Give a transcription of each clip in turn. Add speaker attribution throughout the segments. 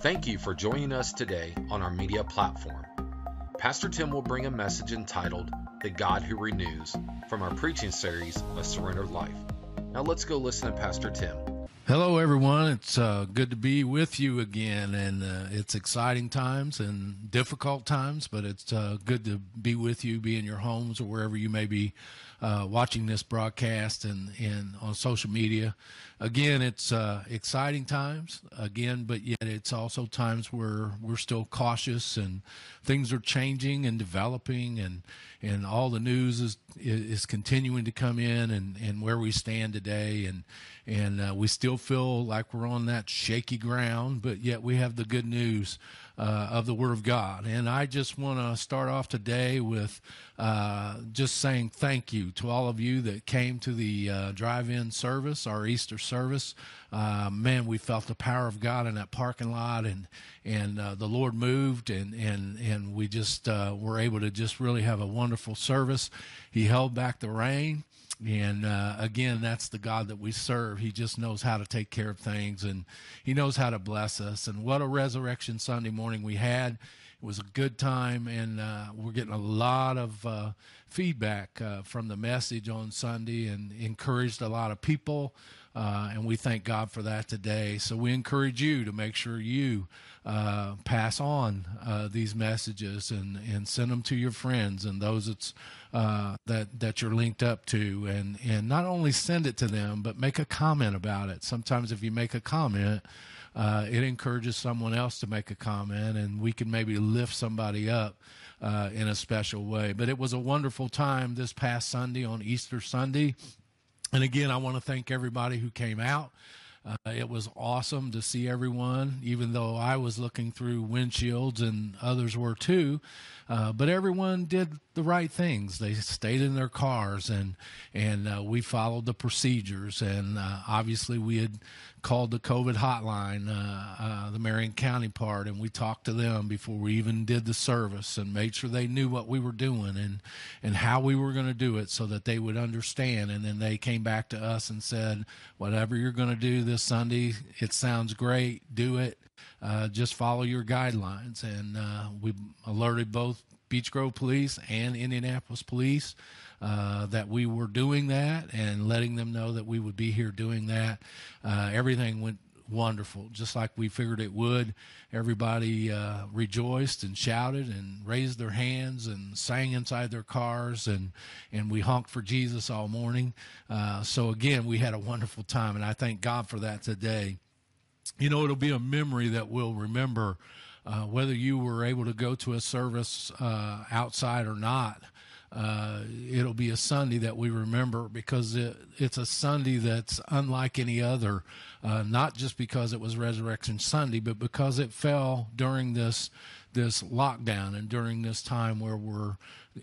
Speaker 1: Thank you for joining us today on our media platform. Pastor Tim will bring a message entitled The God Who Renews from our preaching series, A Surrendered Life. Now let's go listen to Pastor Tim.
Speaker 2: Hello, everyone. It's uh, good to be with you again, and uh, it's exciting times and difficult times, but it's uh, good to be with you, be in your homes or wherever you may be uh, watching this broadcast and, and on social media. Again, it's uh, exciting times, again, but yet it's also times where we're still cautious and things are changing and developing, and, and all the news is, is continuing to come in and, and where we stand today. And, and uh, we still feel like we're on that shaky ground, but yet we have the good news uh, of the Word of God. And I just want to start off today with uh, just saying thank you to all of you that came to the uh, drive-in service, our Easter service. Uh, man, we felt the power of God in that parking lot, and and uh, the Lord moved, and and and we just uh, were able to just really have a wonderful service. He held back the rain. And uh, again, that's the God that we serve. He just knows how to take care of things and He knows how to bless us. And what a resurrection Sunday morning we had. It was a good time, and uh, we're getting a lot of uh, feedback uh, from the message on Sunday and encouraged a lot of people. Uh, and we thank God for that today. So we encourage you to make sure you uh, pass on uh, these messages and, and send them to your friends and those that's, uh, that that you're linked up to, and and not only send it to them, but make a comment about it. Sometimes if you make a comment. Uh, it encourages someone else to make a comment, and we can maybe lift somebody up uh, in a special way. But it was a wonderful time this past Sunday on Easter Sunday. And again, I want to thank everybody who came out. Uh, it was awesome to see everyone, even though I was looking through windshields and others were too. Uh, but everyone did the right things. They stayed in their cars and and uh, we followed the procedures. And uh, obviously, we had called the COVID hotline, uh, uh, the Marion County part, and we talked to them before we even did the service and made sure they knew what we were doing and and how we were going to do it so that they would understand. And then they came back to us and said, "Whatever you're going to do this Sunday, it sounds great. Do it." Uh, just follow your guidelines. And uh, we alerted both Beech Grove Police and Indianapolis Police uh, that we were doing that and letting them know that we would be here doing that. Uh, everything went wonderful, just like we figured it would. Everybody uh, rejoiced and shouted and raised their hands and sang inside their cars, and and we honked for Jesus all morning. Uh, so again, we had a wonderful time, and I thank God for that today. You know, it'll be a memory that we'll remember. Uh, whether you were able to go to a service uh, outside or not, uh, it'll be a Sunday that we remember because it, it's a Sunday that's unlike any other, uh, not just because it was Resurrection Sunday, but because it fell during this this lockdown and during this time where we're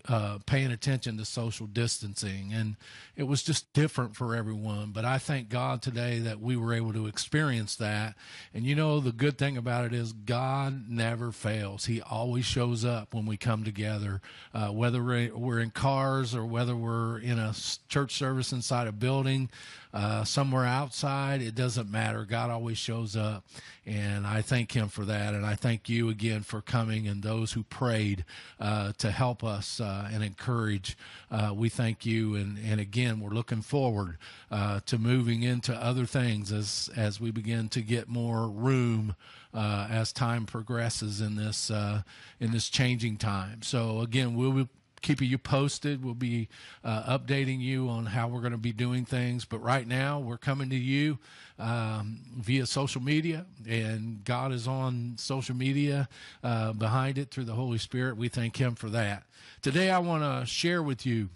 Speaker 2: uh, paying attention to social distancing. And it was just different for everyone. But I thank God today that we were able to experience that. And you know, the good thing about it is God never fails. He always shows up when we come together, uh, whether we're in cars or whether we're in a church service inside a building uh, somewhere outside. It doesn't matter. God always shows up. And I thank Him for that. And I thank you again for coming and those who prayed uh, to help us uh, and encourage. Uh, we thank you. And, and again, we're looking forward uh, to moving into other things as, as we begin to get more room. As time progresses in this in this changing time. So again, we'll be keeping you posted. We'll be uh, updating you on how we're going to be doing things. But right now, we're coming to you um, via social media, and God is on social media uh, behind it through the Holy Spirit. We thank Him for that. Today, I want to share with you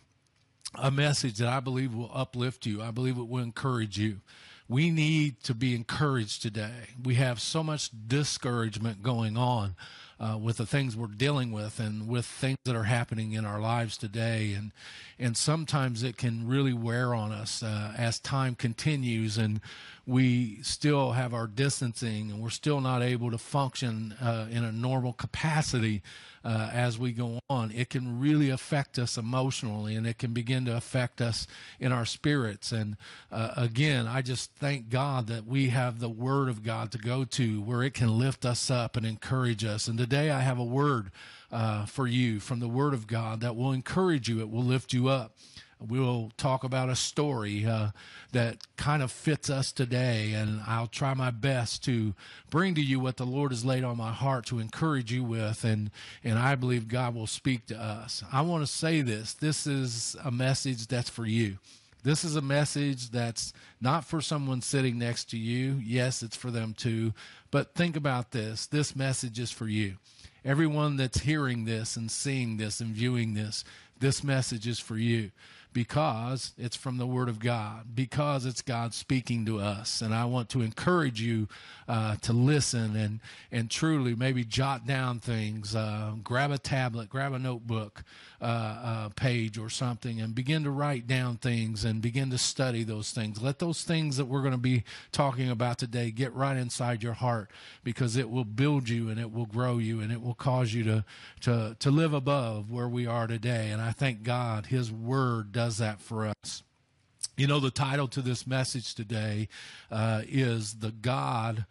Speaker 2: a message that I believe will uplift you, I believe it will encourage you. We need to be encouraged today. We have so much discouragement going on uh, with the things we're dealing with and with things that are happening in our lives today. And, and sometimes it can really wear on us uh, as time continues and we still have our distancing and we're still not able to function uh, in a normal capacity uh, as we go on. It can really affect us emotionally and it can begin to affect us in our spirits. And uh, again, I just thank God that we have the Word of God to go to where it can lift us up and encourage us. And today I have a word uh, for you from the Word of God that will encourage you, it will lift you up we'll talk about a story uh, that kind of fits us today, and I'll try my best to bring to you what the Lord has laid on my heart to encourage you with, and and I believe God will speak to us. I want to say this: this is a message that's for you. This is a message that's not for someone sitting next to you. Yes, it's for them too, but think about this: this message is for you. Everyone that's hearing this and seeing this and viewing this, this message is for you because it's from the Word of God, because it's God speaking to us. And I want to encourage you uh, to listen and, and truly maybe jot down things, uh, grab a tablet, grab a notebook uh, uh, page or something, and begin to write down things and begin to study those things. Let those things that we're going to be talking about today get right inside your heart because it will build you and it will grow you and it will cause you to, to, to live above where we are today. And I thank God His Word does that for us. You know, the title to this message today uh, is The God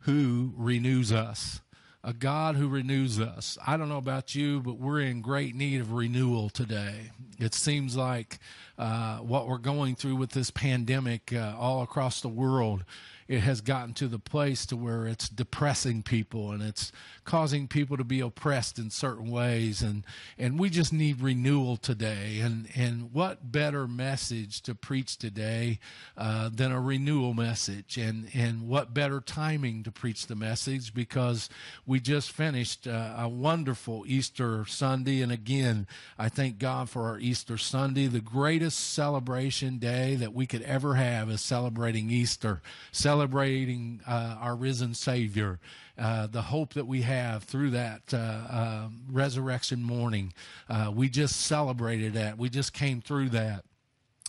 Speaker 2: Who Renews Us. A God who renews us. I don't know about you, but we're in great need of renewal today. It seems like uh, what we're going through with this pandemic uh, all across the world it has gotten to the place to where it's depressing people and it's causing people to be oppressed in certain ways. And and we just need renewal today. And and what better message to preach today uh, than a renewal message? And and what better timing to preach the message? Because we just finished uh, a wonderful Easter Sunday. And again I thank God for our Easter Sunday. The greatest celebration day that we could ever have is celebrating Easter uh, our risen Savior, uh, the hope that we have through that uh, uh resurrection morning. Uh, we just celebrated that. We just came through that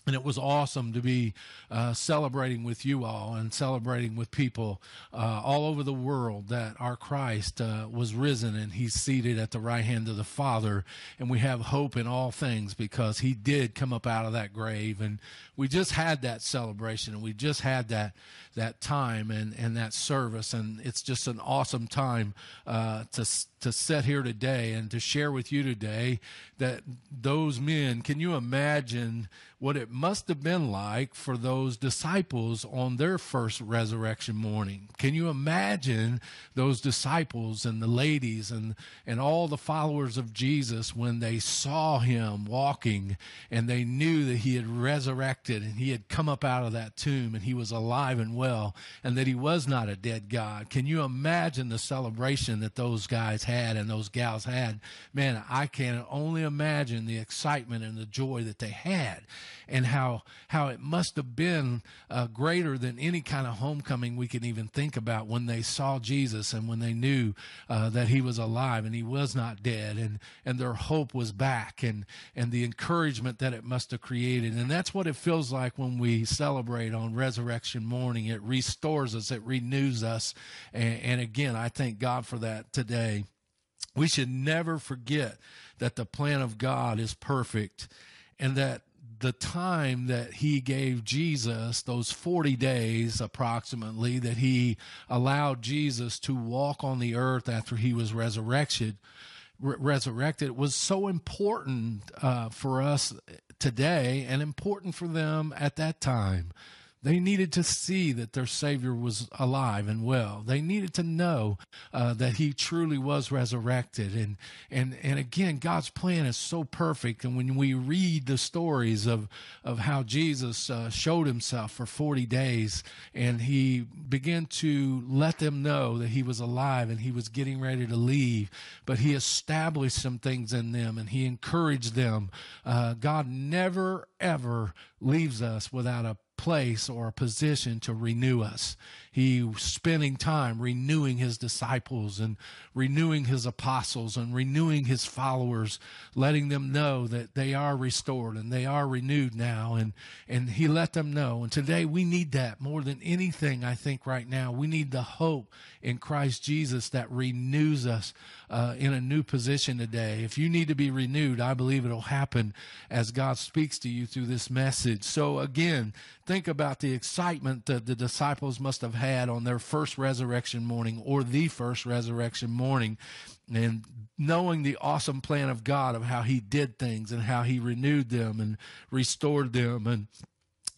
Speaker 2: and it was awesome to be uh, celebrating with you all and celebrating with people uh, all over the world that our Christ was risen and he's seated at the right hand of the Father. And we have hope in all things because he did come up out of that grave. And we just had that celebration and we just had that that time and, and that service. And it's just an awesome time uh, to to sit here today and to share with you today that those men, can you imagine what it must have been like for those disciples on their first resurrection morning? Can you imagine those disciples and the ladies and, and all the followers of Jesus when they saw him walking and they knew that he had resurrected and he had come up out of that tomb and he was alive and well and that he was not a dead God? Can you imagine the celebration that those guys had and those gals had, man, I can only imagine the excitement and the joy that they had and how how it must have been uh, greater than any kind of homecoming we can even think about when they saw Jesus and when they knew uh, that he was alive and he was not dead and and their hope was back and and the encouragement that it must have created. And that's what it feels like when we celebrate on resurrection morning. It restores us it renews us. And, and again I thank God for that today. We should never forget that the plan of God is perfect and that the time that he gave Jesus, those 40 days approximately, that he allowed Jesus to walk on the earth after he was resurrected, re- resurrected was so important uh, for us today and important for them at that time. They needed to see that their Savior was alive and well. They needed to know uh, that He truly was resurrected. And and and again, God's plan is so perfect. And when we read the stories of of how Jesus uh, showed Himself for forty days, and He began to let them know that He was alive and He was getting ready to leave, but He established some things in them and He encouraged them. Uh, God never ever leaves us without a place or a position to renew us. He spending time renewing his disciples and renewing his apostles and renewing his followers, letting them know that they are restored and they are renewed now. And, and he let them know. And today we need that more than anything, I think, right now. We need the hope in Christ Jesus that renews us uh, in a new position today. If you need to be renewed, I believe it'll happen as God speaks to you through this message. So again, think about the excitement that the disciples must have had on their first resurrection morning or the first resurrection morning and knowing the awesome plan of God of how he did things and how he renewed them and restored them and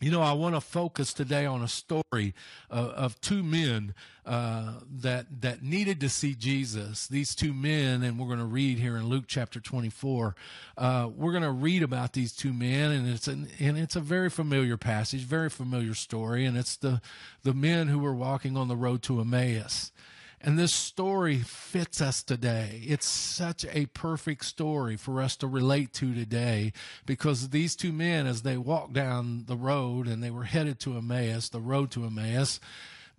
Speaker 2: you know, I want to focus today on a story uh, of two men uh, that that needed to see Jesus. These two men, and we're going to read here in Luke chapter 24. Uh, we're going to read about these two men, and it's an, and it's a very familiar passage, very familiar story, and it's the the men who were walking on the road to Emmaus. And this story fits us today. It's such a perfect story for us to relate to today because these two men, as they walked down the road and they were headed to Emmaus, the road to Emmaus,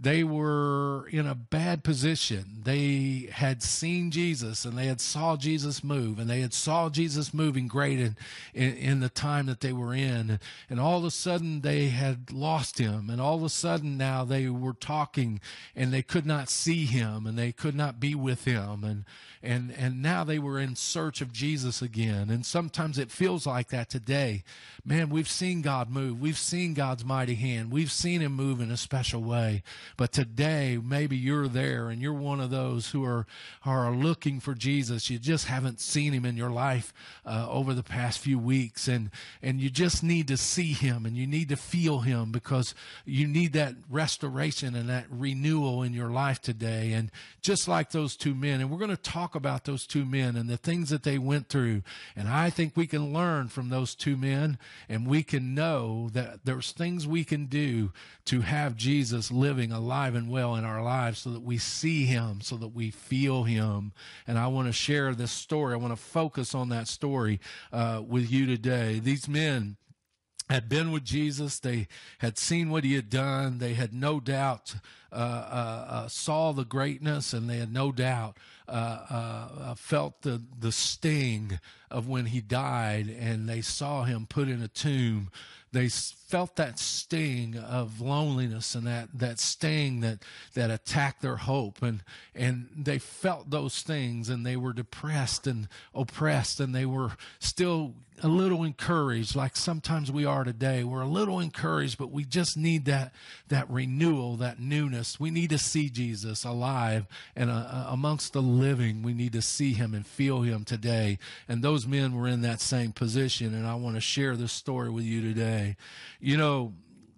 Speaker 2: they were in a bad position. They had seen Jesus and they had saw Jesus move and they had saw Jesus moving great in, in, in, the time that they were in. And all of a sudden they had lost him. And all of a sudden now they were talking and they could not see him and they could not be with him. And, and, and now they were in search of Jesus again. And sometimes it feels like that today. Man, we've seen God move. We've seen God's mighty hand. We've seen him move in a special way. But today, maybe you're there and you're one of those who are, are looking for Jesus. You just haven't seen him in your life uh, over the past few weeks. And, and you just need to see him and you need to feel him because you need that restoration and that renewal in your life today. And just like those two men, and we're going to talk about those two men and the things that they went through. And I think we can learn from those two men and we can know that there's things we can do to have Jesus living alive and well in our lives so that we see him, so that we feel him. And I want to share this story. I want to focus on that story uh, with you today. These men had been with Jesus. They had seen what he had done. They had no doubt uh, uh, uh, saw the greatness, and they had no doubt uh, uh, uh, felt the the sting of when he died, and they saw him put in a tomb they felt that sting of loneliness and that, that sting that, that attacked their hope. And, and they felt those things and they were depressed and oppressed and they were still a little encouraged, like sometimes we are today. We're a little encouraged, but we just need that, that renewal, that newness. We need to see Jesus alive and uh, uh amongst the living. We need to see him and feel him today. And those men were in that same position. And I want to share this story with you today. You know,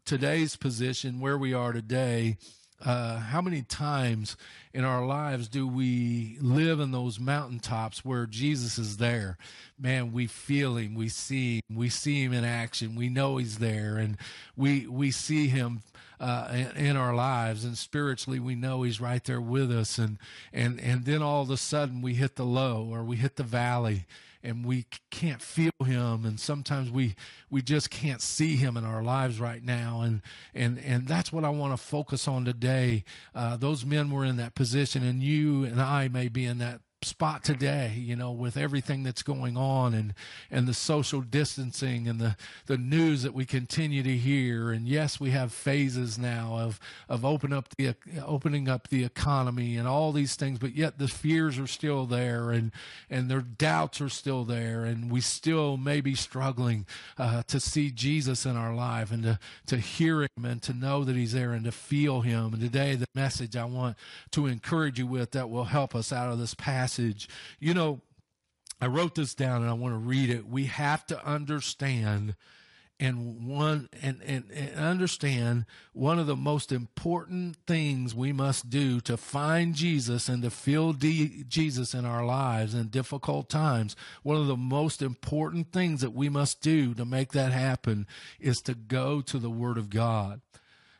Speaker 2: today's position, where we are today, uh, how many times in our lives do we live in those mountaintops where Jesus is there? Man, we feel him, we see him, we see him in action, we know he's there, and we we see him uh, in, in, our lives, and spiritually we know he's right there with us, and and and then all of a sudden we hit the low or we hit the valley, and we can't feel him and sometimes we we just can't see him in our lives right now and and and that's what i want to focus on today. Uh, those men were in that position and you and i may be in that spot today, you know, with everything that's going on and, and the social distancing and the, the news that we continue to hear. And yes, we have phases now of, of open up the, opening up the economy and all these things, but yet the fears are still there and, and their doubts are still there. And we still may be struggling uh, to see Jesus in our life and to, to hear him and to know that he's there and to feel him. And today, the message I want to encourage you with that will help us out of this passage passage. You know, I wrote this down and I want to read it. We have to understand and one and, and, and, understand one of the most important things we must do to find Jesus and to feel D, Jesus in our lives in difficult times. One of the most important things that we must do to make that happen is to go to the Word of God.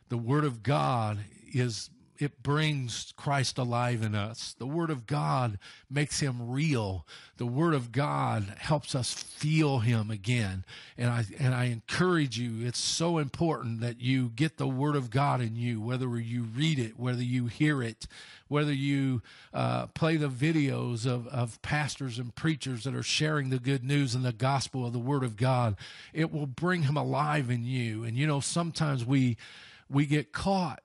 Speaker 2: The Word of God is it brings Christ alive in us. The Word of God makes Him real. The Word of God helps us feel Him again. And I and I encourage you. It's so important that you get the Word of God in you, whether you read it, whether you hear it, whether you uh, play the videos of of pastors and preachers that are sharing the good news and the gospel of the Word of God. It will bring Him alive in you. And you know, sometimes we we get caught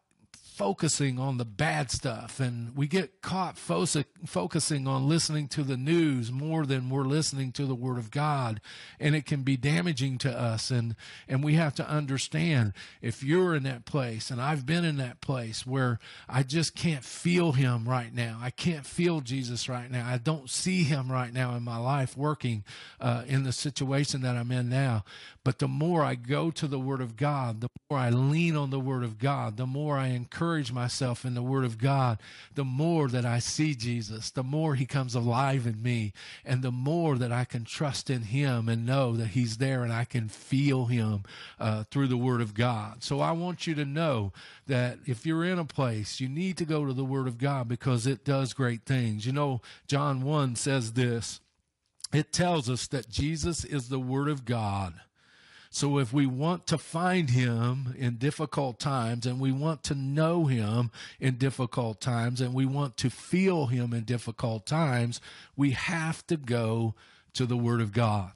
Speaker 2: focusing on the bad stuff and we get caught fo- focusing on listening to the news more than we're listening to the word of God and it can be damaging to us and and we have to understand if you're in that place and I've been in that place where I just can't feel him right now. I can't feel Jesus right now. I don't see him right now in my life working uh, in the situation that I'm in now. But the more I go to the word of God the more I lean on the word of God the more I encourage encourage myself in the Word of God, the more that I see Jesus, the more He comes alive in me, and the more that I can trust in Him and know that He's there and I can feel Him uh, through the Word of God. So I want you to know that if you're in a place, you need to go to the Word of God because it does great things. You know, John 1 says this it tells us that Jesus is the Word of God so if we want to find him in difficult times and we want to know him in difficult times and we want to feel him in difficult times, we have to go to the word of God.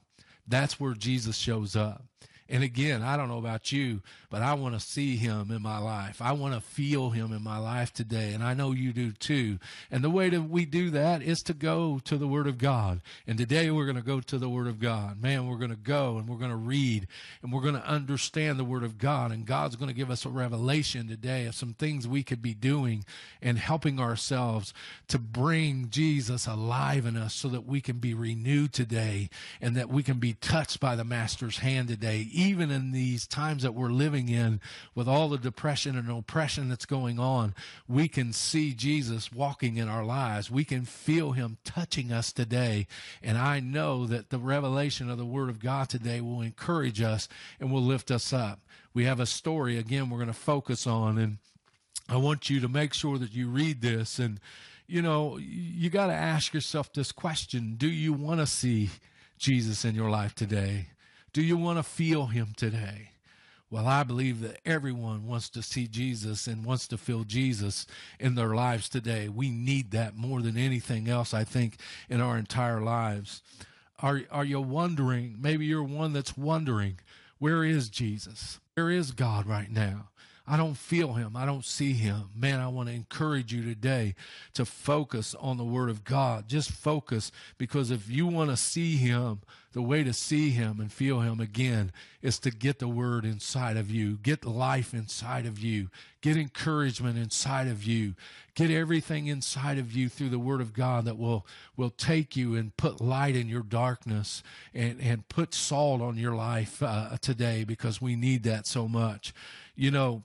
Speaker 2: That's where Jesus shows up. And again, I don't know about you, but I want to see him in my life. I want to feel him in my life today. And I know you do too. And the way that we do that is to go to the Word of God. And today we're going to go to the Word of God. Man, we're going to go and we're going to read and we're going to understand the Word of God. And God's going to give us a revelation today of some things we could be doing and helping ourselves to bring Jesus alive in us so that we can be renewed today and that we can be touched by the Master's hand today even in these times that we're living in with all the depression and oppression that's going on, we can see Jesus walking in our lives. We can feel him touching us today. And I know that the revelation of the word of God today will encourage us and will lift us up. We have a story again we're going to focus on and I want you to make sure that you read this and you know, you got to ask yourself this question. Do you want to see Jesus in your life today? Do you want to feel him today? Well, I believe that everyone wants to see Jesus and wants to feel Jesus in their lives today. We need that more than anything else, I think, in our entire lives. Are, are you wondering? Maybe you're one that's wondering, where is Jesus? Where is God right now? I don't feel him. I don't see him. Man, I want to encourage you today to focus on the word of God. Just focus because if you want to see him, the way to see him and feel him again is to get the word inside of you, get life inside of you, get encouragement inside of you, get everything inside of you through the word of God that will, will take you and put light in your darkness and, and put salt on your life uh, today because we need that so much. You know,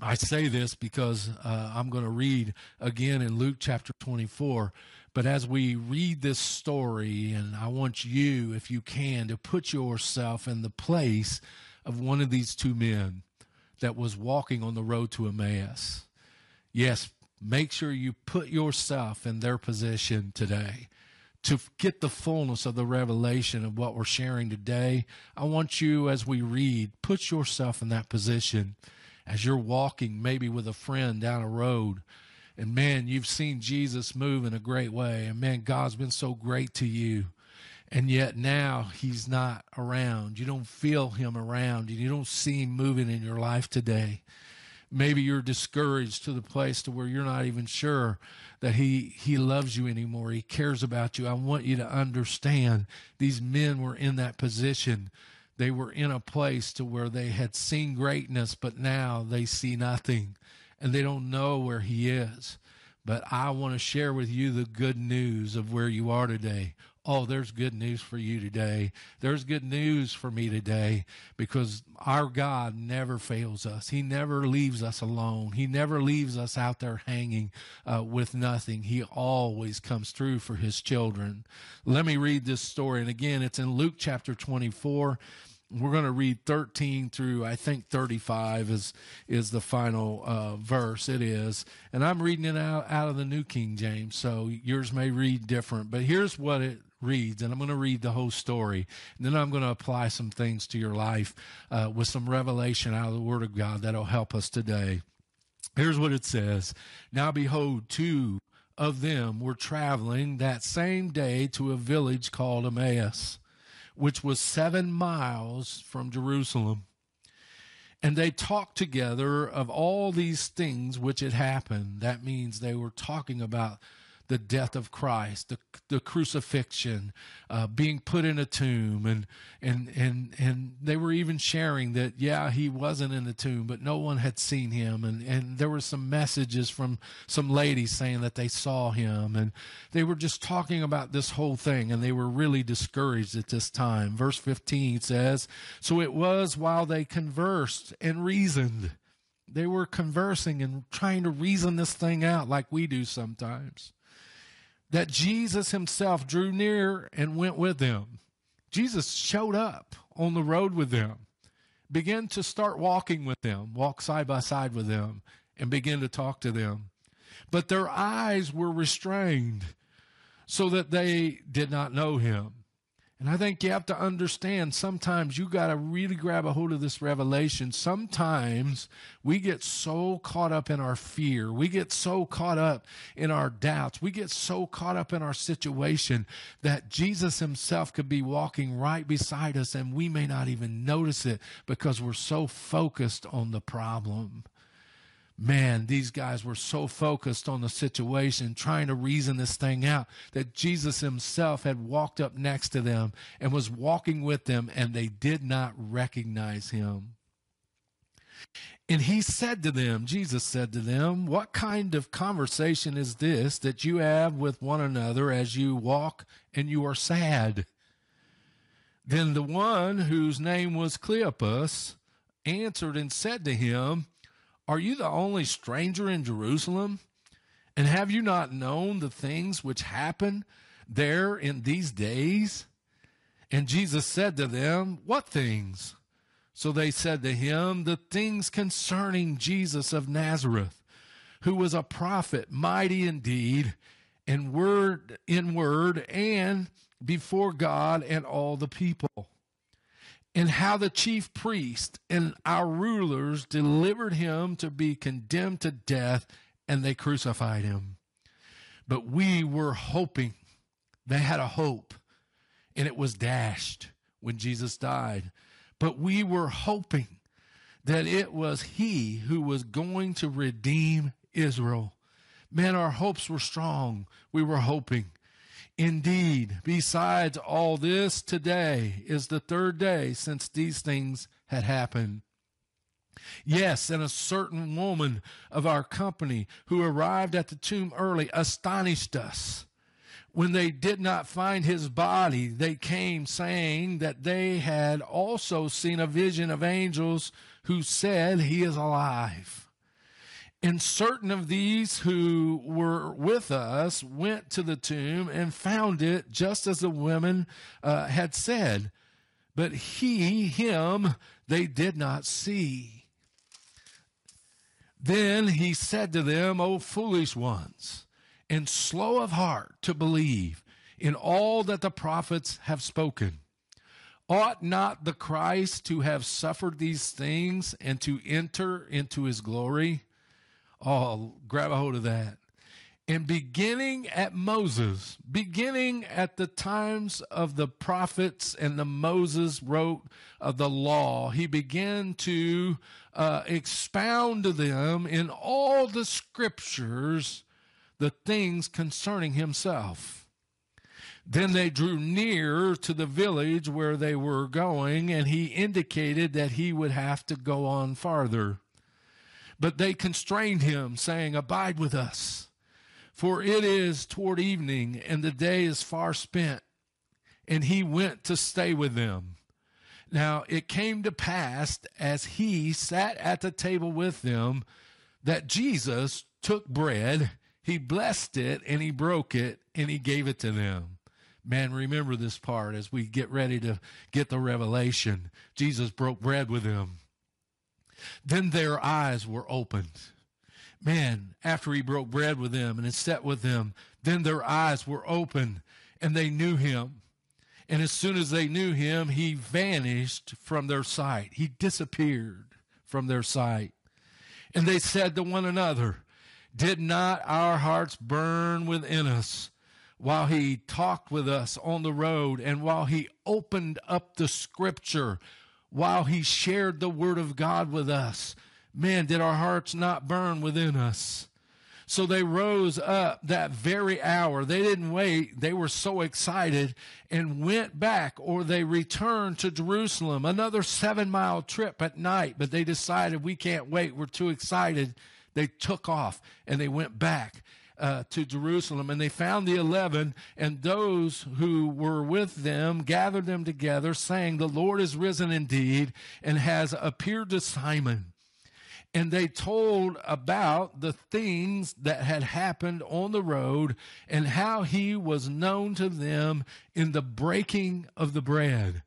Speaker 2: I say this because uh, I'm going to read again in Luke chapter 24. But as we read this story, and I want you, if you can, to put yourself in the place of one of these two men that was walking on the road to Emmaus. Yes, make sure you put yourself in their position today to get the fullness of the revelation of what we're sharing today. I want you, as we read, put yourself in that position as you're walking maybe with a friend down a road and man you've seen jesus move in a great way. And man god's been so great to you. And yet now he's not around. You don't feel him around and you don't see him moving in your life today. Maybe you're discouraged to the place to where you're not even sure that he he loves you anymore. He cares about you. I want you to understand these men were in that position. They were in a place to where they had seen greatness, but now they see nothing and they don't know where he is. But I want to share with you the good news of where you are today. Oh, there's good news for you today. There's good news for me today because our God never fails us. He never leaves us alone. He never leaves us out there hanging uh, with nothing. He always comes through for his children. Let me read this story. And again, it's in Luke chapter 24 We're going to read 13 through I think 35 is is the final uh, verse. It is, and I'm reading it out out of the New King James, so yours may read different. But here's what it reads, and I'm going to read the whole story, and then I'm going to apply some things to your life uh, with some revelation out of the Word of God that'll help us today. Here's what it says Now behold, two of them were traveling that same day to a village called Emmaus, which was seven miles from Jerusalem. And they talked together of all these things which had happened. That means they were talking about the death of Christ, the, the crucifixion, uh, being put in a tomb, and and and and they were even sharing that yeah he wasn't in the tomb, but no one had seen him, and and there were some messages from some ladies saying that they saw him, and they were just talking about this whole thing, and they were really discouraged at this time. Verse fifteen says, "So it was while they conversed and reasoned." They were conversing and trying to reason this thing out like we do sometimes that Jesus himself drew near and went with them. Jesus showed up on the road with them, began to start walking with them, walk side by side with them, and begin to talk to them. But their eyes were restrained so that they did not know him. And I think you have to understand sometimes you got to really grab a hold of this revelation. Sometimes we get so caught up in our fear. We get so caught up in our doubts. We get so caught up in our situation that Jesus himself could be walking right beside us and we may not even notice it because we're so focused on the problem man, these guys were so focused on the situation, trying to reason this thing out, that Jesus himself had walked up next to them and was walking with them, and they did not recognize him. And he said to them, Jesus said to them, What kind of conversation is this that you have with one another as you walk and you are sad? Then the one whose name was Cleopas answered and said to him, are you the only stranger in Jerusalem? And have you not known the things which happen there in these days? And Jesus said to them, What things? So they said to him, The things concerning Jesus of Nazareth, who was a prophet, mighty indeed, in word in word and before God and all the people and how the chief priest and our rulers delivered him to be condemned to death and they crucified him. But we were hoping, they had a hope, and it was dashed when Jesus died. But we were hoping that it was he who was going to redeem Israel. Man, our hopes were strong. We were hoping. Indeed, besides all this, today is the third day since these things had happened. Yes, and a certain woman of our company who arrived at the tomb early astonished us. When they did not find his body, they came saying that they had also seen a vision of angels who said he is alive. And certain of these who were with us went to the tomb and found it just as the women uh, had said. But he, him, they did not see. Then he said to them, O foolish ones, and slow of heart to believe in all that the prophets have spoken. Ought not the Christ to have suffered these things and to enter into his glory? Oh, grab a hold of that. And beginning at Moses, beginning at the times of the prophets and the Moses wrote of the law, he began to uh, expound to them in all the scriptures the things concerning himself. Then they drew near to the village where they were going, and he indicated that he would have to go on farther. But they constrained him, saying, Abide with us, for it is toward evening, and the day is far spent. And he went to stay with them. Now it came to pass, as he sat at the table with them, that Jesus took bread, he blessed it, and he broke it, and he gave it to them. Man, remember this part as we get ready to get the revelation. Jesus broke bread with them. Then their eyes were opened. Man, after he broke bread with them and had sat with them, then their eyes were opened and they knew him. And as soon as they knew him, he vanished from their sight. He disappeared from their sight. And they said to one another, Did not our hearts burn within us while he talked with us on the road and while he opened up the scripture, while he shared the word of God with us? Man, did our hearts not burn within us? So they rose up that very hour. They didn't wait. They were so excited and went back or they returned to Jerusalem. Another seven mile trip at night, but they decided we can't wait. We're too excited. They took off and they went back. Uh, to Jerusalem, and they found the eleven, and those who were with them gathered them together, saying, The Lord is risen indeed, and has appeared to Simon and they told about the things that had happened on the road and how he was known to them in the breaking of the bread.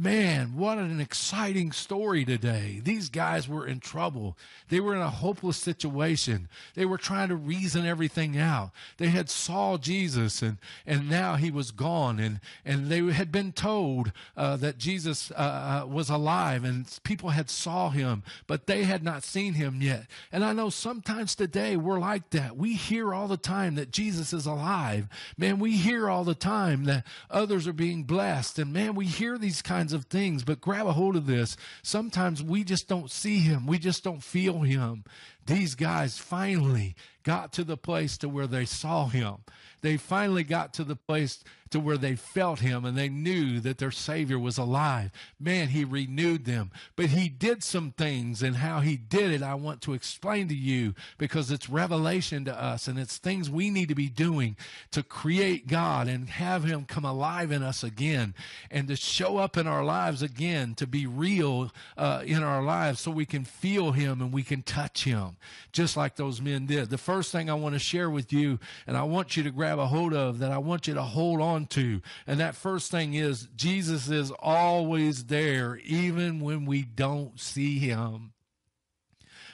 Speaker 2: Man, what an exciting story today. These guys were in trouble. They were in a hopeless situation. They were trying to reason everything out. They had saw Jesus and, and now he was gone and, and they had been told uh, that Jesus uh, uh, was alive and people had saw him, but they had not seen him yet. And I know sometimes today we're like that. We hear all the time that Jesus is alive. Man, we hear all the time that others are being blessed. And man, we hear these kinds kinds of things, but grab a hold of this. Sometimes we just don't see him. We just don't feel him. These guys finally got to the place to where they saw him. They finally got to the place to where they felt him and they knew that their Savior was alive. Man, he renewed them. But he did some things, and how he did it, I want to explain to you because it's revelation to us and it's things we need to be doing to create God and have him come alive in us again and to show up in our lives again, to be real uh, in our lives so we can feel him and we can touch him, just like those men did. The first thing I want to share with you, and I want you to grab a hold of, that I want you to hold on to. And that first thing is Jesus is always there, even when we don't see him.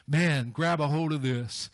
Speaker 2: Man, grab a hold of this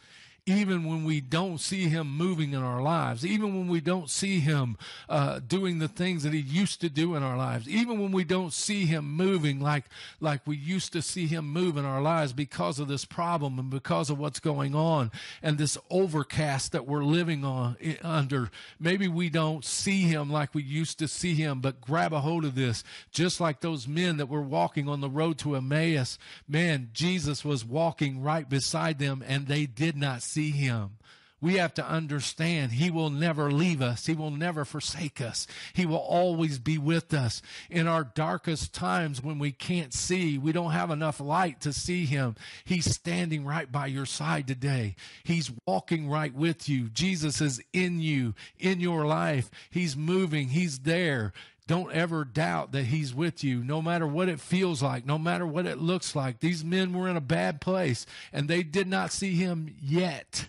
Speaker 2: even when we don't see him moving in our lives, even when we don't see him uh, doing the things that he used to do in our lives, even when we don't see him moving like, like we used to see him move in our lives because of this problem and because of what's going on and this overcast that we're living on under. Maybe we don't see him like we used to see him, but grab a hold of this. Just like those men that were walking on the road to Emmaus, man, Jesus was walking right beside them and they did not see see him. We have to understand he will never leave us. He will never forsake us. He will always be with us in our darkest times when we can't see. We don't have enough light to see him. He's standing right by your side today. He's walking right with you. Jesus is in you, in your life. He's moving. He's there. Don't ever doubt that he's with you, no matter what it feels like, no matter what it looks like. These men were in a bad place and they did not see him yet.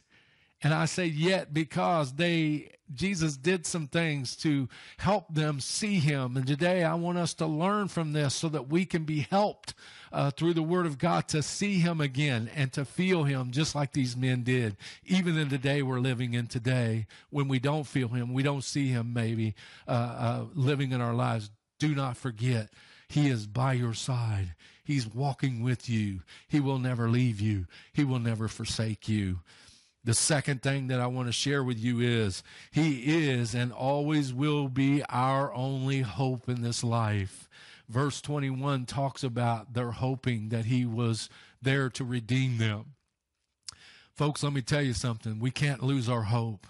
Speaker 2: And I say yet because they Jesus did some things to help them see him. And today I want us to learn from this so that we can be helped uh, through the word of God to see him again and to feel him just like these men did. Even in the day we're living in today, when we don't feel him, we don't see him maybe uh, uh, living in our lives. Do not forget, he is by your side. He's walking with you. He will never leave you. He will never forsake you. The second thing that I want to share with you is He is and always will be our only hope in this life. Verse 21 talks about their hoping that He was there to redeem them. Folks, let me tell you something. We can't lose our hope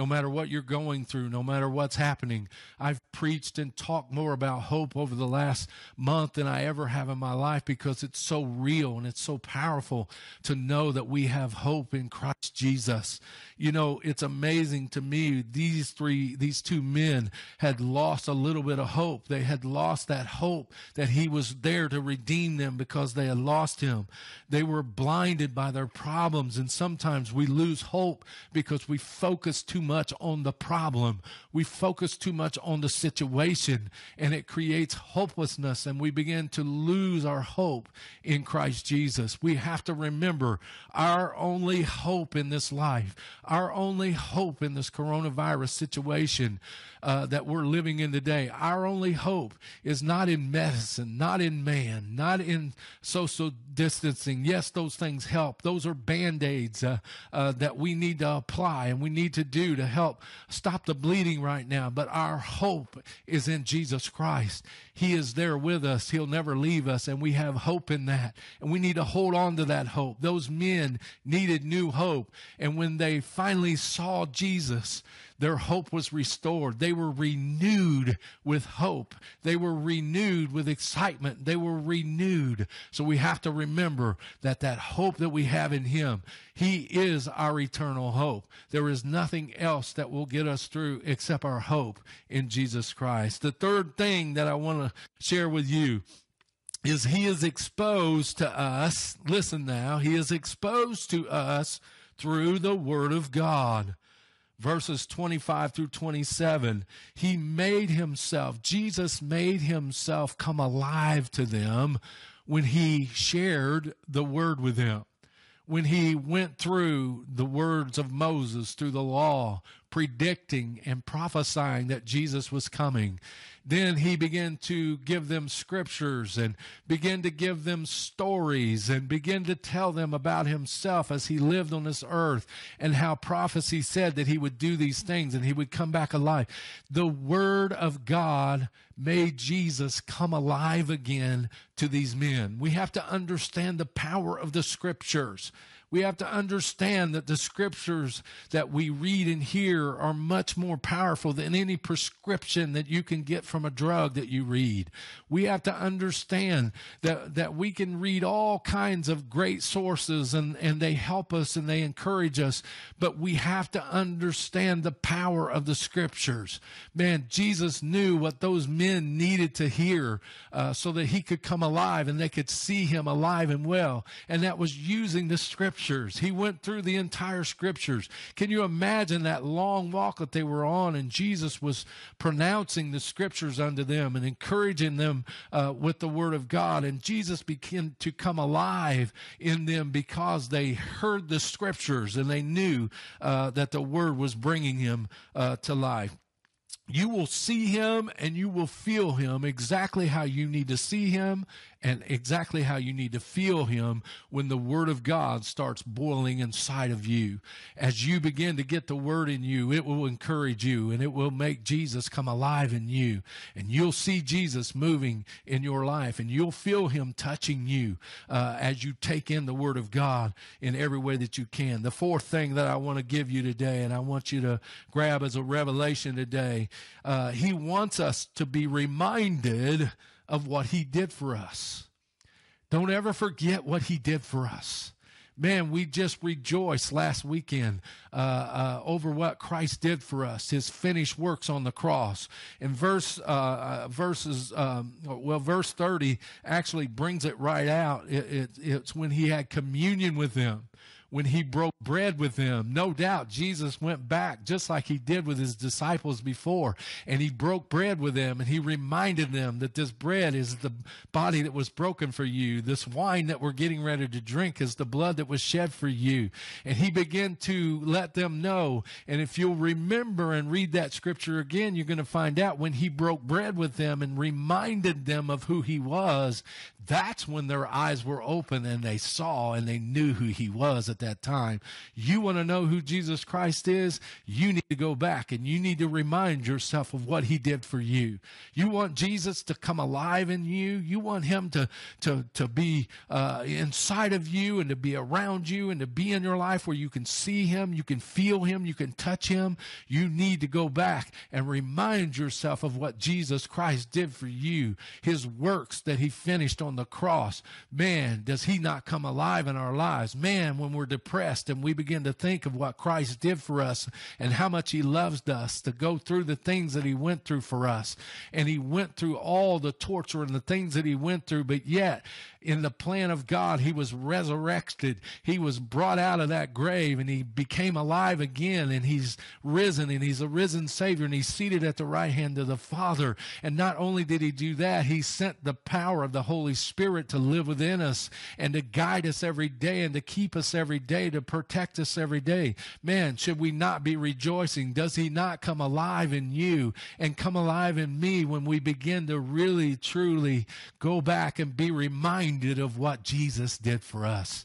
Speaker 2: no matter what you're going through, no matter what's happening. I've preached and talked more about hope over the last month than I ever have in my life because it's so real and it's so powerful to know that we have hope in Christ Jesus. You know, it's amazing to me. These three, these two men had lost a little bit of hope. They had lost that hope that he was there to redeem them because they had lost him. They were blinded by their problems. And sometimes we lose hope because we focus too much on the problem. We focus too much on the situation and it creates hopelessness and we begin to lose our hope in Christ Jesus. We have to remember our only hope in this life, our only hope in this coronavirus situation uh, that we're living in today, our only hope is not in medicine, not in man, not in social distancing. Yes, those things help. Those are band aids uh, uh, that we need to apply and we need to do to help stop the bleeding right now. But our hope is in Jesus Christ. He is there with us. He'll never leave us. And we have hope in that. And we need to hold on to that hope. Those men needed new hope. And when they finally saw Jesus, their hope was restored. They were renewed with hope. They were renewed with excitement. They were renewed. So we have to remember that that hope that we have in Him, He is our eternal hope. There is nothing else that will get us through except our hope in Jesus Christ. The third thing that I want to share with you is He is exposed to us. Listen now, He is exposed to us through the Word of God verses 25 through 27, he made himself, Jesus made himself come alive to them when he shared the word with them. When he went through the words of Moses, through the law, predicting and prophesying that Jesus was coming. Then he began to give them scriptures and begin to give them stories and begin to tell them about himself as he lived on this earth and how prophecy said that he would do these things and he would come back alive. The word of God made Jesus come alive again to these men. We have to understand the power of the scriptures. We have to understand that the scriptures that we read and hear are much more powerful than any prescription that you can get from a drug that you read. We have to understand that, that we can read all kinds of great sources and, and they help us and they encourage us, but we have to understand the power of the scriptures. Man, Jesus knew what those men needed to hear uh, so that he could come alive and they could see him alive and well. And that was using the scripture scriptures. He went through the entire scriptures. Can you imagine that long walk that they were on and Jesus was pronouncing the scriptures unto them and encouraging them uh, with the word of God. And Jesus began to come alive in them because they heard the scriptures and they knew uh, that the word was bringing him uh, to life you will see him and you will feel him exactly how you need to see him and exactly how you need to feel Him when the Word of God starts boiling inside of you. As you begin to get the Word in you, it will encourage you and it will make Jesus come alive in you. And you'll see Jesus moving in your life and you'll feel Him touching you uh, as you take in the Word of God in every way that you can. The fourth thing that I want to give you today, and I want you to grab as a revelation today, uh, He wants us to be reminded of what he did for us. Don't ever forget what he did for us. Man, we just rejoiced last weekend uh, uh, over what Christ did for us, His finished works on the cross. And verse uh, uh verses, um, well, verse thirty actually brings it right out. It, it, it's when He had communion with them when he broke bread with them. No doubt Jesus went back just like he did with his disciples before, and he broke bread with them and he reminded them that this bread is the body that was broken for you. This wine that we're getting ready to drink is the blood that was shed for you. And he began to let them know. And if you'll remember and read that scripture again, you're going to find out when he broke bread with them and reminded them of who he was, that's when their eyes were open and they saw and they knew who he was at that time. You want to know who Jesus Christ is? You need to go back and you need to remind yourself of what he did for you. You want Jesus to come alive in you. You want him to, to, to be uh, inside of you and to be around you and to be in your life where you can see him, you can feel him, you can touch him. You need to go back and remind yourself of what Jesus Christ did for you, his works that he finished on the the cross, man, does he not come alive in our lives? Man, when we're depressed and we begin to think of what Christ did for us and how much he loves us to go through the things that he went through for us. And he went through all the torture and the things that he went through, but yet in the plan of God, he was resurrected. He was brought out of that grave and he became alive again and he's risen and he's a risen Savior and he's seated at the right hand of the Father. And not only did he do that, he sent the power of the Holy Spirit to live within us and to guide us every day and to keep us every day, to protect us every day. Man, should we not be rejoicing? Does he not come alive in you and come alive in me when we begin to really, truly go back and be reminded of what Jesus did for us?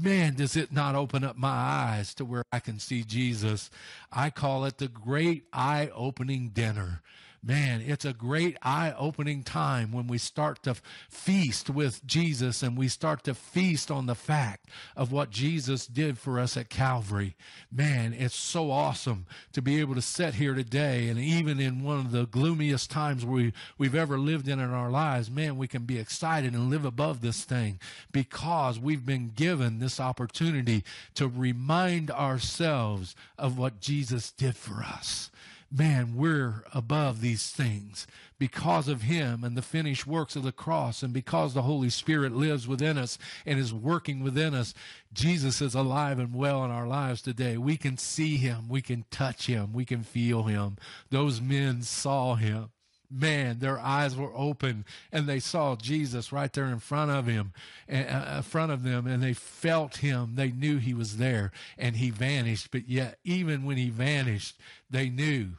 Speaker 2: Man, does it not open up my eyes to where I can see Jesus? I call it the great eye opening dinner man, it's a great eye opening time when we start to feast with Jesus and we start to feast on the fact of what Jesus did for us at Calvary. Man, it's so awesome to be able to sit here today and even in one of the gloomiest times we, we've ever lived in in our lives, man, we can be excited and live above this thing because we've been given this opportunity to remind ourselves of what Jesus did for us man, we're above these things because of him and the finished works of the cross and because the Holy Spirit lives within us and is working within us. Jesus is alive and well in our lives today. We can see him. We can touch him. We can feel him. Those men saw him man, their eyes were open and they saw Jesus right there in front of him, in front of them, and they felt him. They knew he was there and he vanished. But yet, even when he vanished, they knew.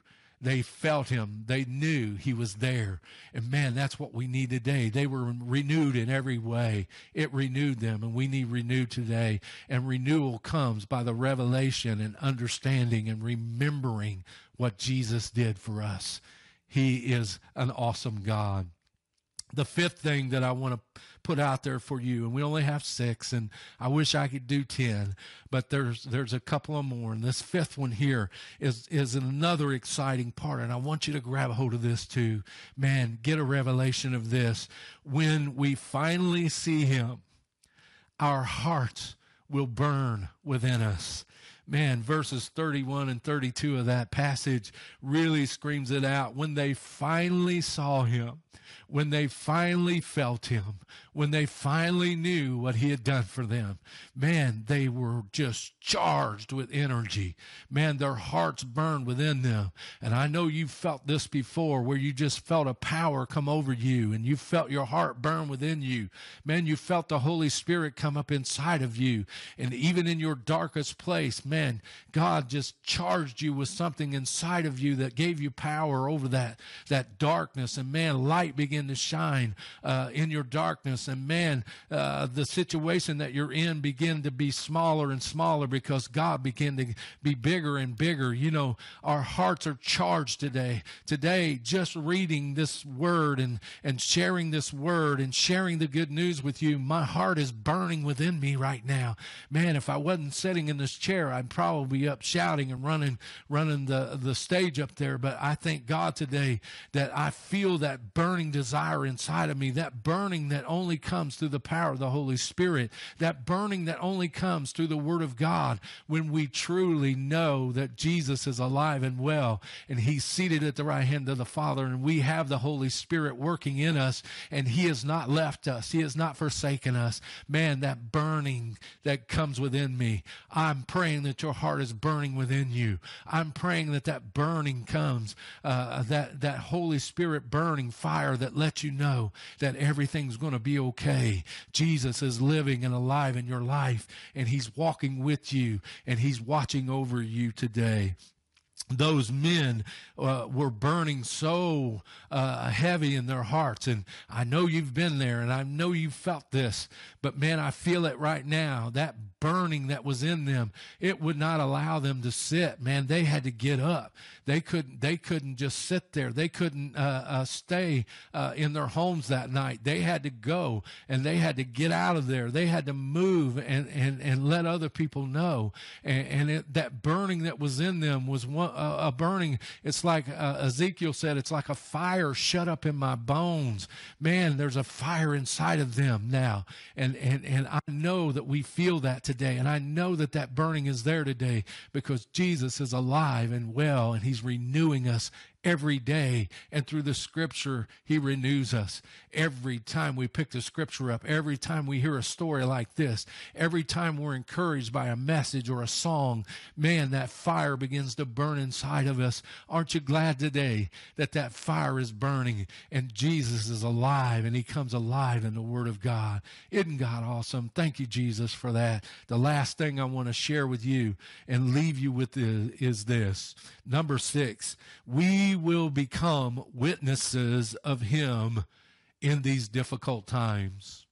Speaker 2: They felt him. They knew he was there. And man, that's what we need today. They were renewed in every way. It renewed them, and we need renewed today. And renewal comes by the revelation and understanding and remembering what Jesus did for us. He is an awesome God. The fifth thing that I want to put out there for you, and we only have six, and I wish I could do ten, but there's there's a couple of more, and this fifth one here is is another exciting part, and I want you to grab a hold of this too. Man, get a revelation of this. When we finally see Him, our hearts will burn within us man, verses 31 and 32 of that passage really screams it out. When they finally saw him, when they finally felt him, when they finally knew what he had done for them, man, they were just charged with energy. Man, their hearts burned within them. And I know you've felt this before where you just felt a power come over you and you felt your heart burn within you. Man, you felt the Holy Spirit come up inside of you. And even in your darkest place, man, God just charged you with something inside of you that gave you power over that, that darkness. And man, light began to shine uh, in your darkness. And man, uh, the situation that you're in begin to be smaller and smaller because God began to be bigger and bigger. You know, our hearts are charged today. Today, just reading this word and, and sharing this word and sharing the good news with you, my heart is burning within me right now. Man, if I wasn't sitting in this chair, I'd probably be up shouting and running, running the, the stage up there. But I thank God today that I feel that burning desire inside of me, that burning that only comes through the power of the Holy Spirit, that burning that only comes through the Word of God when we truly know that Jesus is alive and well and He's seated at the right hand of the Father and we have the Holy Spirit working in us and He has not left us. He has not forsaken us. Man, that burning that comes within me, I'm praying that your heart is burning within you. I'm praying that that burning comes, uh, that, that Holy Spirit burning fire that lets you know that everything's going to be okay. Jesus is living and alive in your life and he's walking with you and he's watching over you today those men uh, were burning so uh, heavy in their hearts. And I know you've been there and I know you've felt this, but man, I feel it right now. That burning that was in them, it would not allow them to sit. Man, they had to get up. They couldn't, they couldn't just sit there. They couldn't uh, uh stay uh, in their homes that night. They had to go and they had to get out of there. They had to move and, and, and let other people know. And, and it, that burning that was in them was one, a burning. It's like uh, Ezekiel said, it's like a fire shut up in my bones. Man, there's a fire inside of them now. And, and, and I know that we feel that today. And I know that that burning is there today because Jesus is alive and well and he's renewing us every day. And through the scripture, he renews us. Every time we pick the scripture up, every time we hear a story like this, every time we're encouraged by a message or a song, man, that fire begins to burn inside of us. Aren't you glad today that that fire is burning and Jesus is alive and he comes alive in the word of God? Isn't God awesome? Thank you, Jesus, for that. The last thing I want to share with you and leave you with is this. Number six, we will become witnesses of him in these difficult times.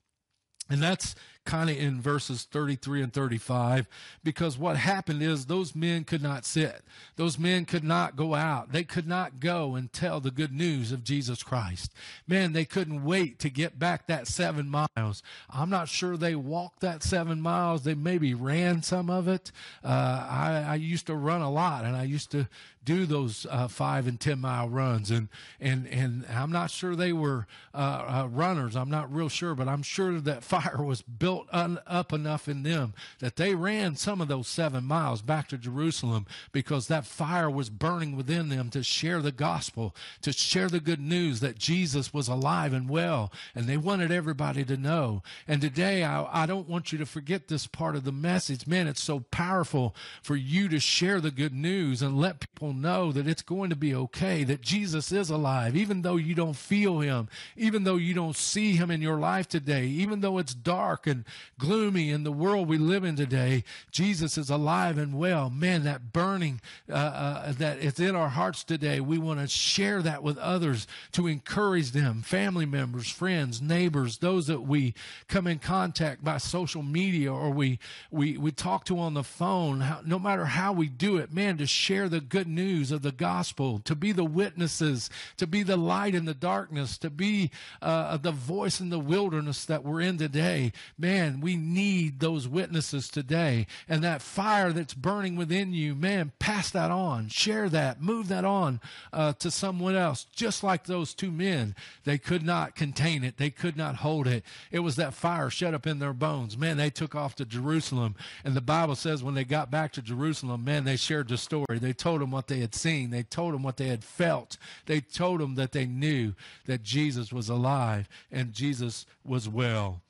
Speaker 2: And that's kind of in verses 33 and 35 because what happened is those men could not sit. Those men could not go out. They could not go and tell the good news of Jesus Christ. Man, they couldn't wait to get back that seven miles. I'm not sure they walked that seven miles. They maybe ran some of it. Uh, I, I used to run a lot and I used to do those uh, five and ten mile runs, and and and I'm not sure they were uh, uh, runners. I'm not real sure, but I'm sure that fire was built un- up enough in them that they ran some of those seven miles back to Jerusalem because that fire was burning within them to share the gospel, to share the good news that Jesus was alive and well, and they wanted everybody to know. And today, I, I don't want you to forget this part of the message. Man, it's so powerful for you to share the good news and let people know that it's going to be okay, that Jesus is alive, even though you don't feel him, even though you don't see him in your life today, even though it's dark and gloomy in the world we live in today, Jesus is alive and well. Man, that burning uh, uh, that is in our hearts today, we want to share that with others to encourage them, family members, friends, neighbors, those that we come in contact by social media or we, we, we talk to on the phone, how, no matter how we do it, man, to share the good news news of the gospel, to be the witnesses, to be the light in the darkness, to be uh, the voice in the wilderness that we're in today. Man, we need those witnesses today. And that fire that's burning within you, man, pass that on, share that, move that on uh, to someone else. Just like those two men, they could not contain it, they could not hold it. It was that fire shut up in their bones. Man, they took off to Jerusalem. And the Bible says when they got back to Jerusalem, man, they shared the story. They told them what they had seen. They told him what they had felt. They told him that they knew that Jesus was alive and Jesus was well.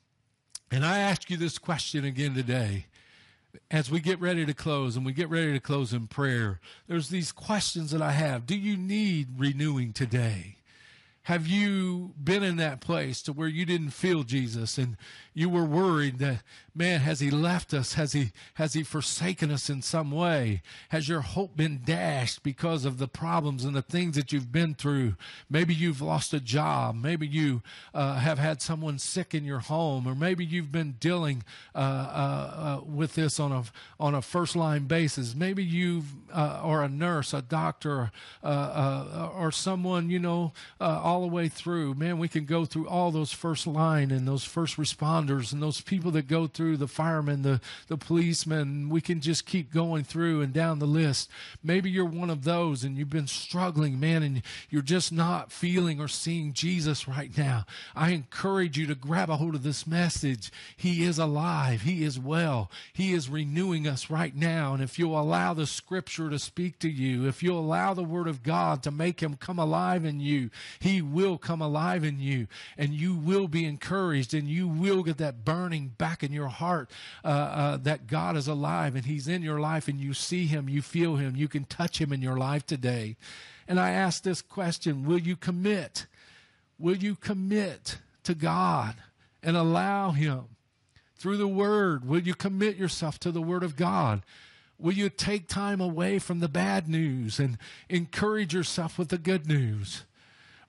Speaker 2: And I ask you this question again today. As we get ready to close and we get ready to close in prayer, there's these questions that I have. Do you need renewing today? Have you been in that place to where you didn't feel Jesus and you were worried that man has he left us? Has he has he forsaken us in some way? Has your hope been dashed because of the problems and the things that you've been through? Maybe you've lost a job. Maybe you uh, have had someone sick in your home or maybe you've been dealing uh, uh, uh with this on a on a first line basis. Maybe you've uh, or a nurse a doctor uh, or someone you know all the way through. Man we can go through all those first line and those first responders and those people that go through the firemen, the, the policemen. We can just keep going through and down the list. Maybe you're one of those and you've been struggling, man, and you're just not feeling or seeing Jesus right now. I encourage you to grab a hold of this message. He is alive. He is well. He is renewing us right now. And if you'll allow the scripture to speak to you, if you'll allow the word of God to make him come alive in you, he will come alive in you and you will be encouraged and you will get that burning back in your heart uh, uh, that God is alive and He's in your life and you see Him, you feel Him, you can touch Him in your life today. And I ask this question Will you commit? Will you commit to God and allow Him through the Word? Will you commit yourself to the Word of God? Will you take time away from the bad news and encourage yourself with the good news?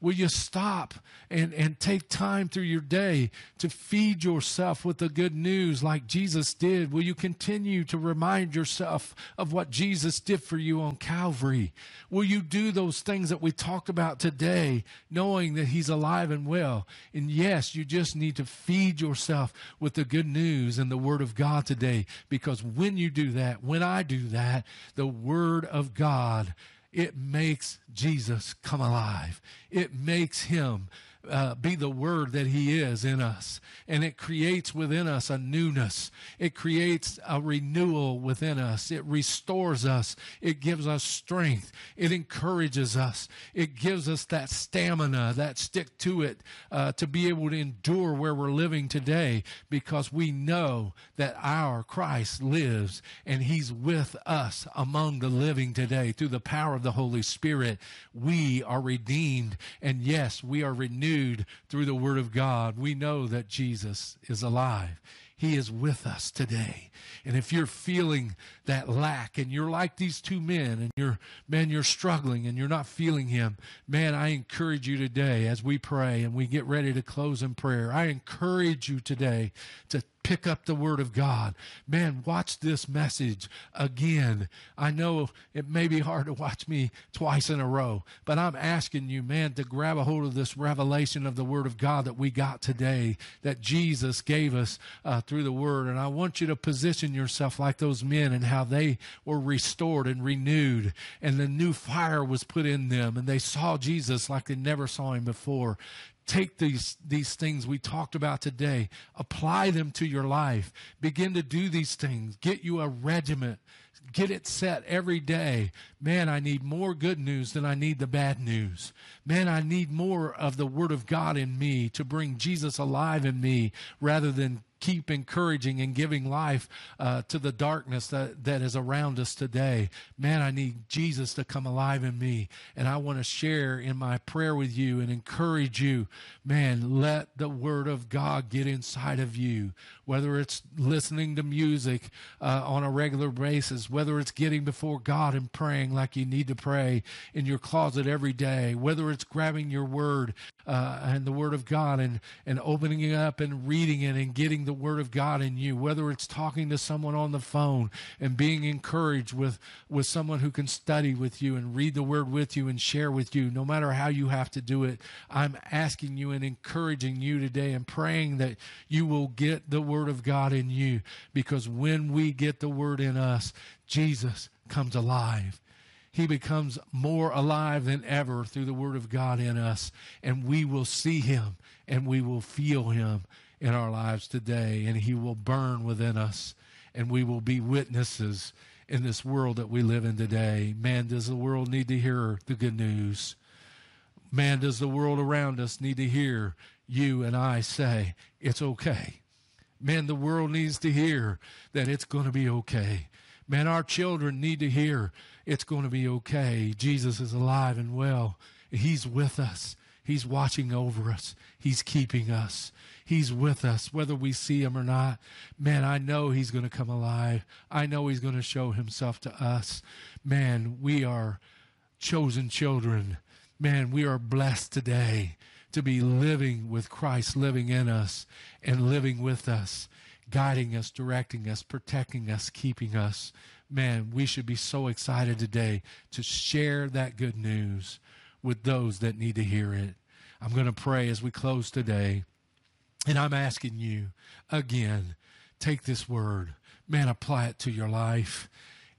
Speaker 2: Will you stop and, and take time through your day to feed yourself with the good news like Jesus did? Will you continue to remind yourself of what Jesus did for you on Calvary? Will you do those things that we talked about today, knowing that He's alive and well? And yes, you just need to feed yourself with the good news and the Word of God today, because when you do that, when I do that, the Word of God it makes Jesus come alive. It makes him uh, be the word that he is in us. And it creates within us a newness. It creates a renewal within us. It restores us. It gives us strength. It encourages us. It gives us that stamina, that stick to it, uh, to be able to endure where we're living today because we know that our Christ lives and he's with us among the living today through the power of the Holy Spirit. We are redeemed and yes, we are renewed through the Word of God. We know that Jesus is alive. He is with us today. And if you're feeling that lack and you're like these two men and you're, man, you're struggling and you're not feeling Him, man, I encourage you today as we pray and we get ready to close in prayer. I encourage you today to pick up the Word of God. Man, watch this message again. I know it may be hard to watch me twice in a row, but I'm asking you, man, to grab a hold of this revelation of the Word of God that we got today, that Jesus gave us uh, through the Word. And I want you to position yourself like those men and how they were restored and renewed, and the new fire was put in them, and they saw Jesus like they never saw him before take these these things we talked about today apply them to your life. Begin to do these things. Get you a regiment. Get it set every day. Man i need more good news than i need the bad news. Man i need more of the word of god in me to bring jesus alive in me rather than keep encouraging and giving life uh, to the darkness that, that is around us today. Man, I need Jesus to come alive in me. And I want to share in my prayer with you and encourage you. Man, let the word of God get inside of you, whether it's listening to music uh, on a regular basis, whether it's getting before God and praying like you need to pray in your closet every day, whether it's grabbing your word uh, and the word of God and, and opening it up and reading it and getting the the Word of God in you, whether it's talking to someone on the phone and being encouraged with, with someone who can study with you and read the Word with you and share with you, no matter how you have to do it. I'm asking you and encouraging you today and praying that you will get the Word of God in you because when we get the Word in us, Jesus comes alive he becomes more alive than ever through the word of God in us and we will see him and we will feel him in our lives today, and He will burn within us, and we will be witnesses in this world that we live in today. Man, does the world need to hear the good news? Man, does the world around us need to hear you and I say, it's okay? Man, the world needs to hear that it's going to be okay. Man, our children need to hear it's going to be okay. Jesus is alive and well. He's with us. He's watching over us. He's keeping us. He's with us, whether we see him or not. Man, I know he's going to come alive. I know he's going to show himself to us. Man, we are chosen children. Man, we are blessed today to be living with Christ living in us and living with us, guiding us, directing us, protecting us, keeping us. Man, we should be so excited today to share that good news with those that need to hear it. I'm going to pray as we close today. And I'm asking you again, take this word, man, apply it to your life.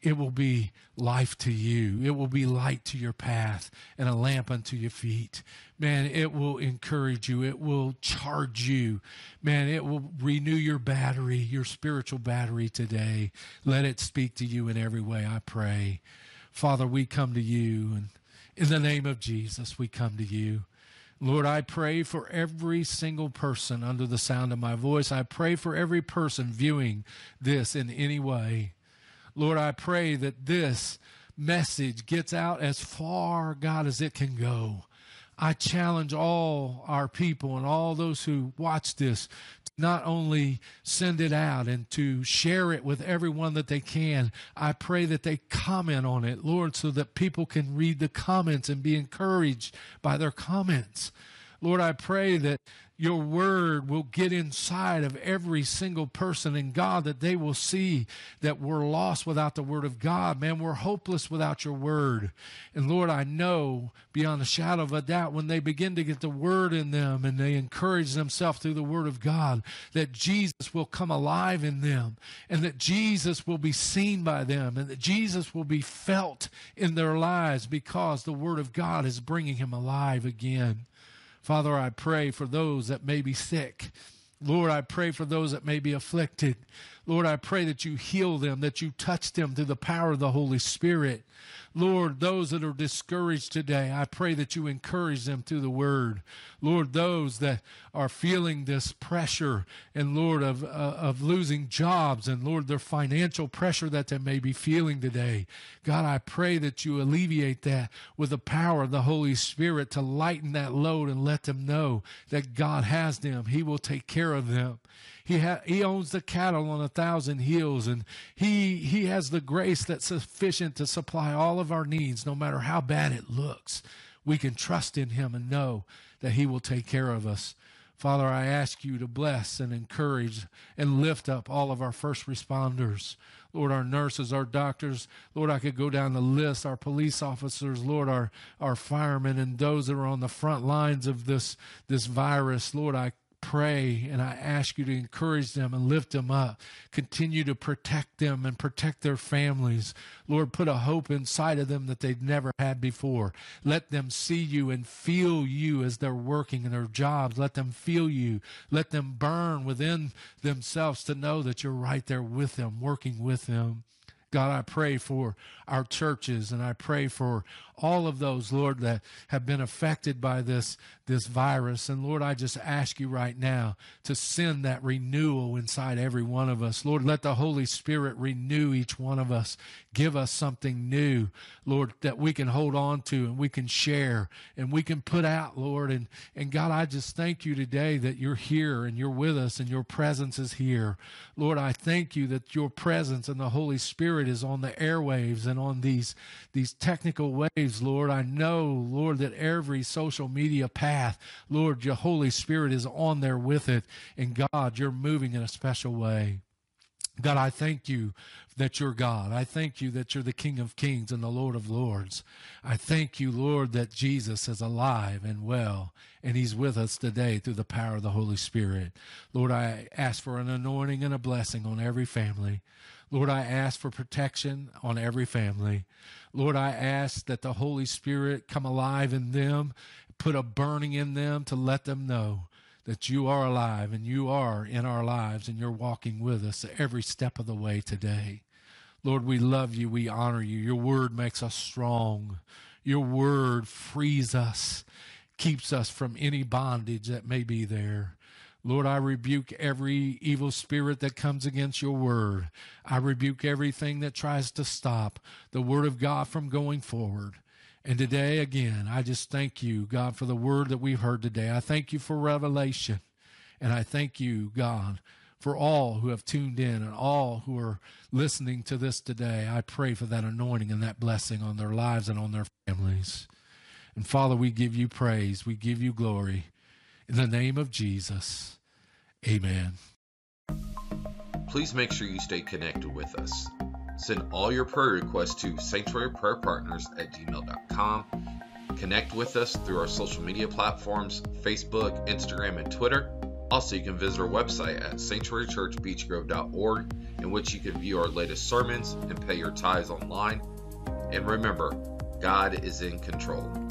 Speaker 2: It will be life to you. It will be light to your path and a lamp unto your feet. Man, it will encourage you. It will charge you. Man, it will renew your battery, your spiritual battery today. Let it speak to you in every way, I pray. Father, we come to you, and in the name of Jesus, we come to you. Lord, I pray for every single person under the sound of my voice. I pray for every person viewing this in any way. Lord, I pray that this message gets out as far, God, as it can go. I challenge all our people and all those who watch this to not only send it out and to share it with everyone that they can. I pray that they comment on it, Lord, so that people can read the comments and be encouraged by their comments. Lord, I pray that your word will get inside of every single person and God that they will see that we're lost without the word of God. Man, we're hopeless without your word. And Lord, I know beyond a shadow of a doubt when they begin to get the word in them and they encourage themselves through the word of God that Jesus will come alive in them and that Jesus will be seen by them and that Jesus will be felt in their lives because the word of God is bringing him alive again. Father, I pray for those that may be sick. Lord, I pray for those that may be afflicted. Lord, I pray that you heal them, that you touch them through the power of the Holy Spirit. Lord, those that are discouraged today, I pray that you encourage them through the word. Lord, those that are feeling this pressure and Lord of uh, of losing jobs and Lord their financial pressure that they may be feeling today. God, I pray that you alleviate that with the power of the Holy Spirit to lighten that load and let them know that God has them. He will take care of them. He ha- he owns the cattle on a thousand hills, and he he has the grace that's sufficient to supply all of our needs, no matter how bad it looks. We can trust in him and know that he will take care of us. Father, I ask you to bless and encourage and lift up all of our first responders. Lord, our nurses, our doctors. Lord, I could go down the list, our police officers, Lord, our, our firemen and those that are on the front lines of this, this virus. Lord, I pray and I ask you to encourage them and lift them up. Continue to protect them and protect their families. Lord, put a hope inside of them that they've never had before. Let them see you and feel you as they're working in their jobs. Let them feel you. Let them burn within themselves to know that you're right there with them, working with them. God, I pray for our churches and I pray for all of those, Lord, that have been affected by this, this virus. And Lord, I just ask you right now to send that renewal inside every one of us. Lord, let the Holy Spirit renew each one of us. Give us something new, Lord, that we can hold on to and we can share and we can put out, Lord. And, and God, I just thank you today that you're here and you're with us and your presence is here. Lord, I thank you that your presence and the Holy Spirit is on the airwaves and on these, these technical waves, Lord. I know, Lord, that every social media path, Lord, your Holy Spirit is on there with it. And God, you're moving in a special way. God, I thank you that you're God. I thank you that you're the King of Kings and the Lord of Lords. I thank you, Lord, that Jesus is alive and well, and he's with us today through the power of the Holy Spirit. Lord, I ask for an anointing and a blessing on every family. Lord, I ask for protection on every family. Lord, I ask that the Holy Spirit come alive in them, put a burning in them to let them know that you are alive and you are in our lives and you're walking with us every step of the way today. Lord, we love you. We honor you. Your word makes us strong. Your word frees us, keeps us from any bondage that may be there. Lord, I rebuke every evil spirit that comes against your word. I rebuke everything that tries to stop the word of God from going forward. And today, again, I just thank you, God, for the word that we've heard today. I thank you for revelation. And I thank you, God, for all who have tuned in and all who are listening to this today. I pray for that anointing and that blessing on their lives and on their families. And Father, we give you praise. We give you glory. In the name of Jesus, amen.
Speaker 1: Please make sure you stay connected with us. Send all your prayer requests to sanctuaryprayerpartners at gmail.com. Connect with us through our social media platforms Facebook, Instagram, and Twitter. Also, you can visit our website at sanctuarychurchbeechgrove.org, in which you can view our latest sermons and pay your tithes online. And remember, God is in control.